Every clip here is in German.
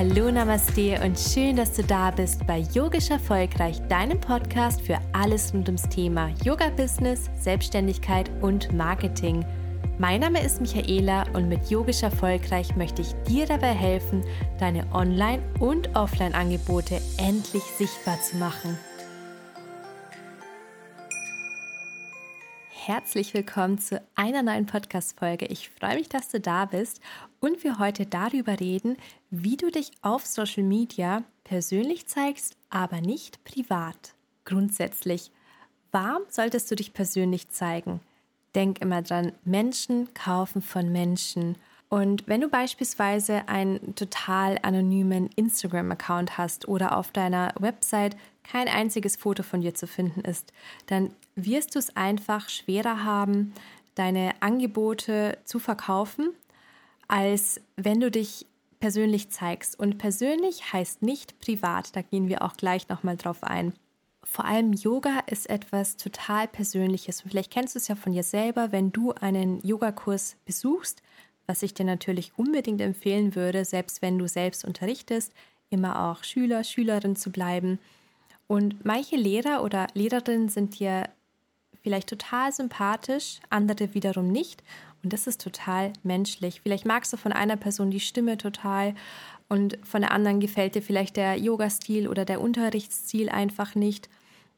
Hallo Namaste und schön, dass du da bist bei Yogisch Erfolgreich, deinem Podcast für alles rund ums Thema Yoga-Business, Selbstständigkeit und Marketing. Mein Name ist Michaela und mit Yogisch Erfolgreich möchte ich dir dabei helfen, deine Online- und Offline-Angebote endlich sichtbar zu machen. Herzlich willkommen zu einer neuen Podcast-Folge. Ich freue mich, dass du da bist und wir heute darüber reden, wie du dich auf Social Media persönlich zeigst, aber nicht privat. Grundsätzlich, warum solltest du dich persönlich zeigen? Denk immer dran, Menschen kaufen von Menschen. Und wenn du beispielsweise einen total anonymen Instagram-Account hast oder auf deiner Website kein einziges Foto von dir zu finden ist, dann wirst du es einfach schwerer haben, deine Angebote zu verkaufen, als wenn du dich persönlich zeigst. Und persönlich heißt nicht privat, da gehen wir auch gleich nochmal drauf ein. Vor allem Yoga ist etwas total Persönliches. Und vielleicht kennst du es ja von dir selber, wenn du einen Yogakurs besuchst, was ich dir natürlich unbedingt empfehlen würde, selbst wenn du selbst unterrichtest, immer auch Schüler, Schülerin zu bleiben. Und manche Lehrer oder Lehrerinnen sind dir vielleicht total sympathisch, andere wiederum nicht. Und das ist total menschlich. Vielleicht magst du von einer Person die Stimme total und von der anderen gefällt dir vielleicht der Yoga-Stil oder der Unterrichtsstil einfach nicht.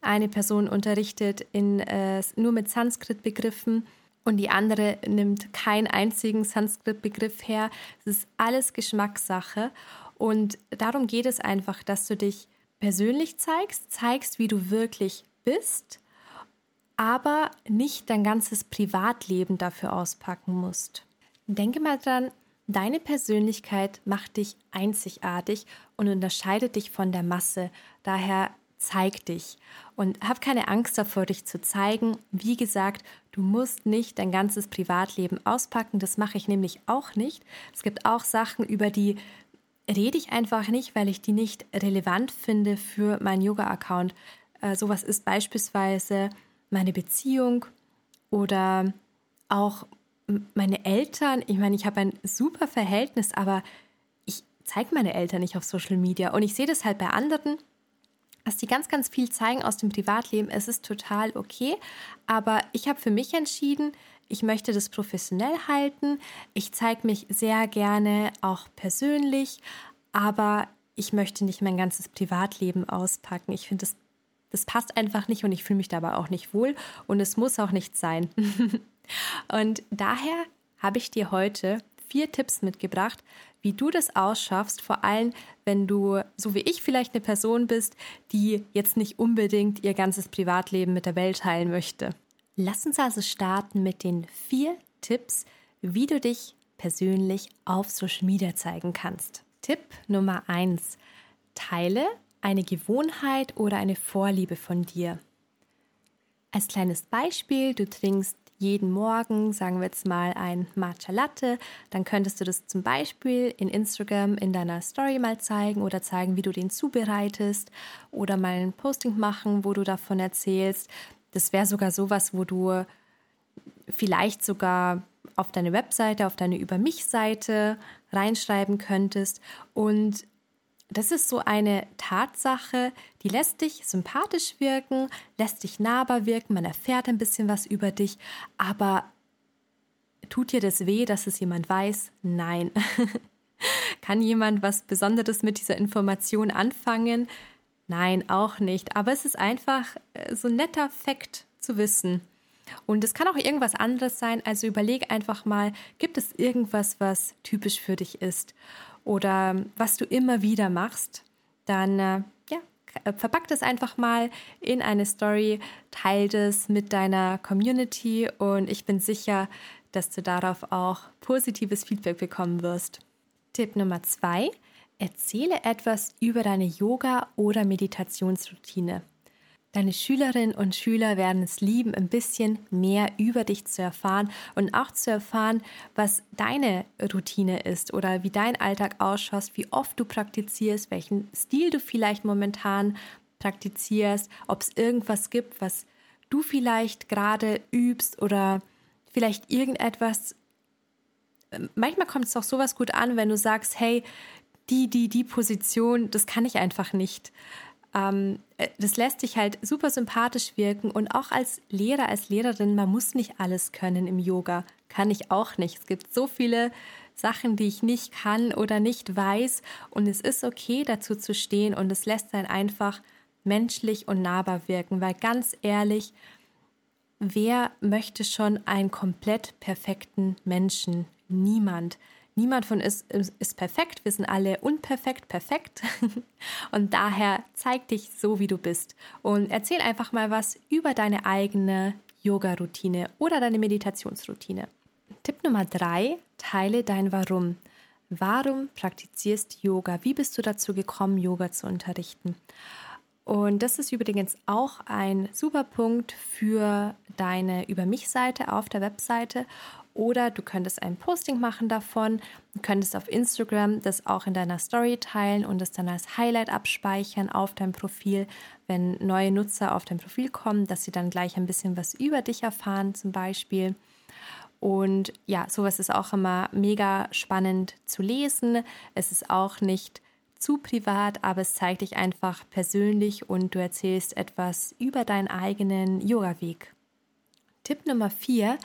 Eine Person unterrichtet in, äh, nur mit Sanskrit-Begriffen und die andere nimmt keinen einzigen Sanskrit-Begriff her. Es ist alles Geschmackssache. Und darum geht es einfach, dass du dich persönlich zeigst, zeigst, wie du wirklich bist aber nicht dein ganzes Privatleben dafür auspacken musst. Denke mal dran, deine Persönlichkeit macht dich einzigartig und unterscheidet dich von der Masse. Daher zeig dich und hab keine Angst davor, dich zu zeigen. Wie gesagt, du musst nicht dein ganzes Privatleben auspacken. Das mache ich nämlich auch nicht. Es gibt auch Sachen, über die rede ich einfach nicht, weil ich die nicht relevant finde für meinen Yoga-Account. Äh, sowas ist beispielsweise meine Beziehung oder auch meine Eltern. Ich meine, ich habe ein super Verhältnis, aber ich zeige meine Eltern nicht auf Social Media. Und ich sehe das halt bei anderen, dass die ganz, ganz viel zeigen aus dem Privatleben. Es ist total okay. Aber ich habe für mich entschieden, ich möchte das professionell halten. Ich zeige mich sehr gerne auch persönlich, aber ich möchte nicht mein ganzes Privatleben auspacken. Ich finde das das passt einfach nicht und ich fühle mich dabei auch nicht wohl und es muss auch nicht sein. und daher habe ich dir heute vier Tipps mitgebracht, wie du das ausschaffst, vor allem wenn du, so wie ich, vielleicht eine Person bist, die jetzt nicht unbedingt ihr ganzes Privatleben mit der Welt teilen möchte. Lass uns also starten mit den vier Tipps, wie du dich persönlich auf Social Media zeigen kannst. Tipp Nummer eins: Teile eine Gewohnheit oder eine Vorliebe von dir. Als kleines Beispiel, du trinkst jeden Morgen, sagen wir jetzt mal, ein Matcha Latte, dann könntest du das zum Beispiel in Instagram in deiner Story mal zeigen oder zeigen, wie du den zubereitest oder mal ein Posting machen, wo du davon erzählst. Das wäre sogar sowas, wo du vielleicht sogar auf deine Webseite, auf deine Über mich Seite reinschreiben könntest und das ist so eine Tatsache, die lässt dich sympathisch wirken, lässt dich nahbar wirken, man erfährt ein bisschen was über dich, aber tut dir das weh, dass es jemand weiß? Nein. Kann jemand was Besonderes mit dieser Information anfangen? Nein, auch nicht. Aber es ist einfach äh, so ein netter Fakt zu wissen. Und es kann auch irgendwas anderes sein. Also überleg einfach mal, gibt es irgendwas, was typisch für dich ist? Oder was du immer wieder machst, dann äh, ja, äh, verpack das einfach mal in eine Story, teile das mit deiner Community und ich bin sicher, dass du darauf auch positives Feedback bekommen wirst. Tipp Nummer zwei: Erzähle etwas über deine Yoga- oder Meditationsroutine. Deine Schülerinnen und Schüler werden es lieben, ein bisschen mehr über dich zu erfahren und auch zu erfahren, was deine Routine ist oder wie dein Alltag ausschaut, wie oft du praktizierst, welchen Stil du vielleicht momentan praktizierst, ob es irgendwas gibt, was du vielleicht gerade übst oder vielleicht irgendetwas. Manchmal kommt es auch sowas gut an, wenn du sagst, hey, die, die, die Position, das kann ich einfach nicht. Ähm, äh, das lässt dich halt super sympathisch wirken und auch als Lehrer, als Lehrerin, man muss nicht alles können im Yoga. Kann ich auch nicht. Es gibt so viele Sachen, die ich nicht kann oder nicht weiß und es ist okay, dazu zu stehen und es lässt dann einfach menschlich und nahbar wirken, weil ganz ehrlich, wer möchte schon einen komplett perfekten Menschen? Niemand. Niemand von uns ist, ist perfekt, wir sind alle unperfekt, perfekt. Und daher zeig dich so, wie du bist. Und erzähl einfach mal was über deine eigene Yoga-Routine oder deine Meditationsroutine. Tipp Nummer drei, teile dein Warum. Warum praktizierst Yoga? Wie bist du dazu gekommen, Yoga zu unterrichten? Und das ist übrigens auch ein super Punkt für deine Über mich-Seite auf der Webseite oder du könntest ein Posting machen davon, du könntest auf Instagram das auch in deiner Story teilen und es dann als Highlight abspeichern auf deinem Profil, wenn neue Nutzer auf dein Profil kommen, dass sie dann gleich ein bisschen was über dich erfahren zum Beispiel. Und ja, sowas ist auch immer mega spannend zu lesen. Es ist auch nicht zu privat, aber es zeigt dich einfach persönlich und du erzählst etwas über deinen eigenen Yoga-Weg. Tipp Nummer vier,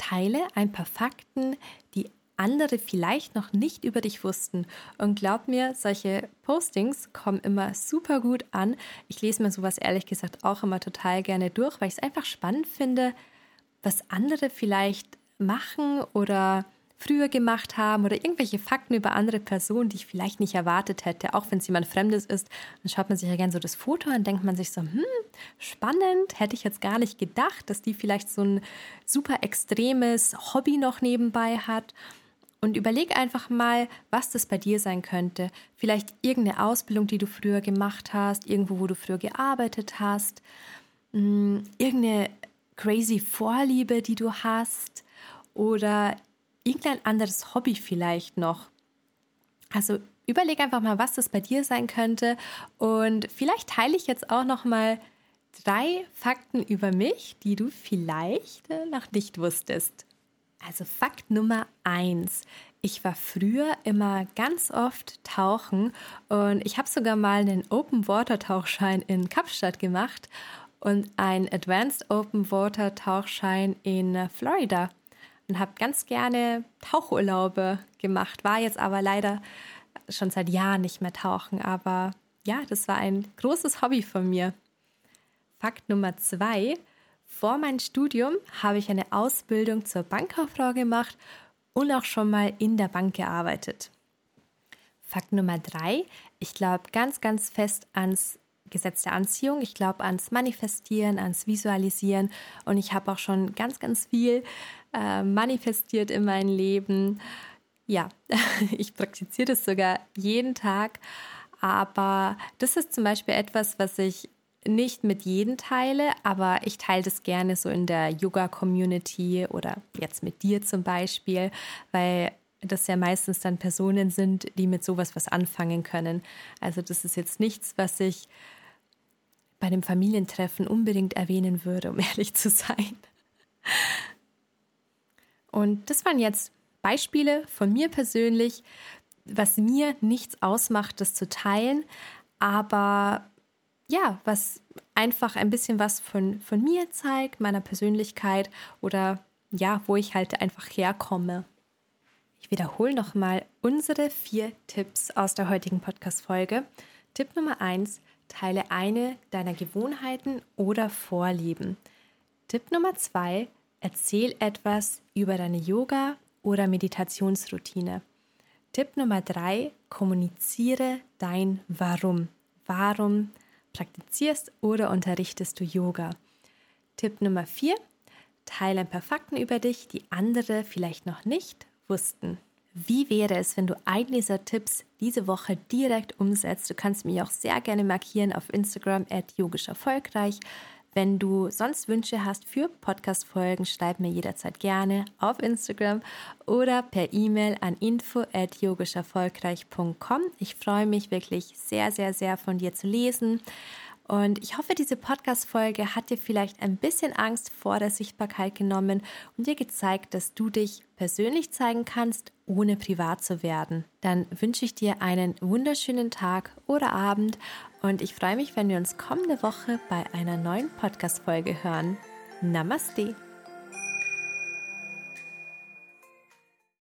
Teile ein paar Fakten, die andere vielleicht noch nicht über dich wussten. Und glaub mir, solche Postings kommen immer super gut an. Ich lese mir sowas ehrlich gesagt auch immer total gerne durch, weil ich es einfach spannend finde, was andere vielleicht machen oder früher gemacht haben oder irgendwelche Fakten über andere Personen, die ich vielleicht nicht erwartet hätte, auch wenn es jemand Fremdes ist. Dann schaut man sich ja gerne so das Foto an, denkt man sich so, hm, spannend, hätte ich jetzt gar nicht gedacht, dass die vielleicht so ein super extremes Hobby noch nebenbei hat. Und überleg einfach mal, was das bei dir sein könnte. Vielleicht irgendeine Ausbildung, die du früher gemacht hast, irgendwo, wo du früher gearbeitet hast, hm, irgendeine crazy Vorliebe, die du hast oder irgendein anderes Hobby vielleicht noch. Also überleg einfach mal, was das bei dir sein könnte und vielleicht teile ich jetzt auch noch mal drei Fakten über mich, die du vielleicht äh, noch nicht wusstest. Also Fakt Nummer eins. Ich war früher immer ganz oft tauchen und ich habe sogar mal einen Open Water Tauchschein in Kapstadt gemacht und einen Advanced Open Water Tauchschein in Florida und habe ganz gerne Tauchurlaube gemacht, war jetzt aber leider schon seit Jahren nicht mehr tauchen. Aber ja, das war ein großes Hobby von mir. Fakt Nummer zwei. Vor meinem Studium habe ich eine Ausbildung zur Bankkauffrau gemacht und auch schon mal in der Bank gearbeitet. Fakt Nummer drei. Ich glaube ganz, ganz fest ans Gesetz der Anziehung. Ich glaube ans Manifestieren, ans Visualisieren und ich habe auch schon ganz, ganz viel äh, manifestiert in mein Leben. Ja, ich praktiziere das sogar jeden Tag, aber das ist zum Beispiel etwas, was ich nicht mit jedem teile, aber ich teile das gerne so in der Yoga-Community oder jetzt mit dir zum Beispiel, weil das ja meistens dann Personen sind, die mit sowas was anfangen können. Also das ist jetzt nichts, was ich bei dem Familientreffen unbedingt erwähnen würde, um ehrlich zu sein. Und das waren jetzt Beispiele von mir persönlich, was mir nichts ausmacht, das zu teilen, aber ja, was einfach ein bisschen was von, von mir zeigt, meiner Persönlichkeit oder ja, wo ich halt einfach herkomme. Ich wiederhole nochmal unsere vier Tipps aus der heutigen Podcast-Folge. Tipp Nummer eins: Teile eine deiner Gewohnheiten oder Vorlieben. Tipp Nummer zwei, erzähl etwas über deine Yoga- oder Meditationsroutine. Tipp Nummer drei, kommuniziere dein Warum. Warum praktizierst oder unterrichtest du Yoga? Tipp Nummer vier, teile ein paar Fakten über dich, die andere vielleicht noch nicht wussten. Wie wäre es, wenn du einen dieser Tipps diese Woche direkt umsetzt? Du kannst mich auch sehr gerne markieren auf Instagram yogisch erfolgreich. Wenn du sonst Wünsche hast für Podcast-Folgen, schreib mir jederzeit gerne auf Instagram oder per E-Mail an info at. Ich freue mich wirklich sehr, sehr, sehr von dir zu lesen. Und ich hoffe, diese Podcast-Folge hat dir vielleicht ein bisschen Angst vor der Sichtbarkeit genommen und dir gezeigt, dass du dich persönlich zeigen kannst, ohne privat zu werden. Dann wünsche ich dir einen wunderschönen Tag oder Abend und ich freue mich, wenn wir uns kommende Woche bei einer neuen Podcast-Folge hören. Namaste!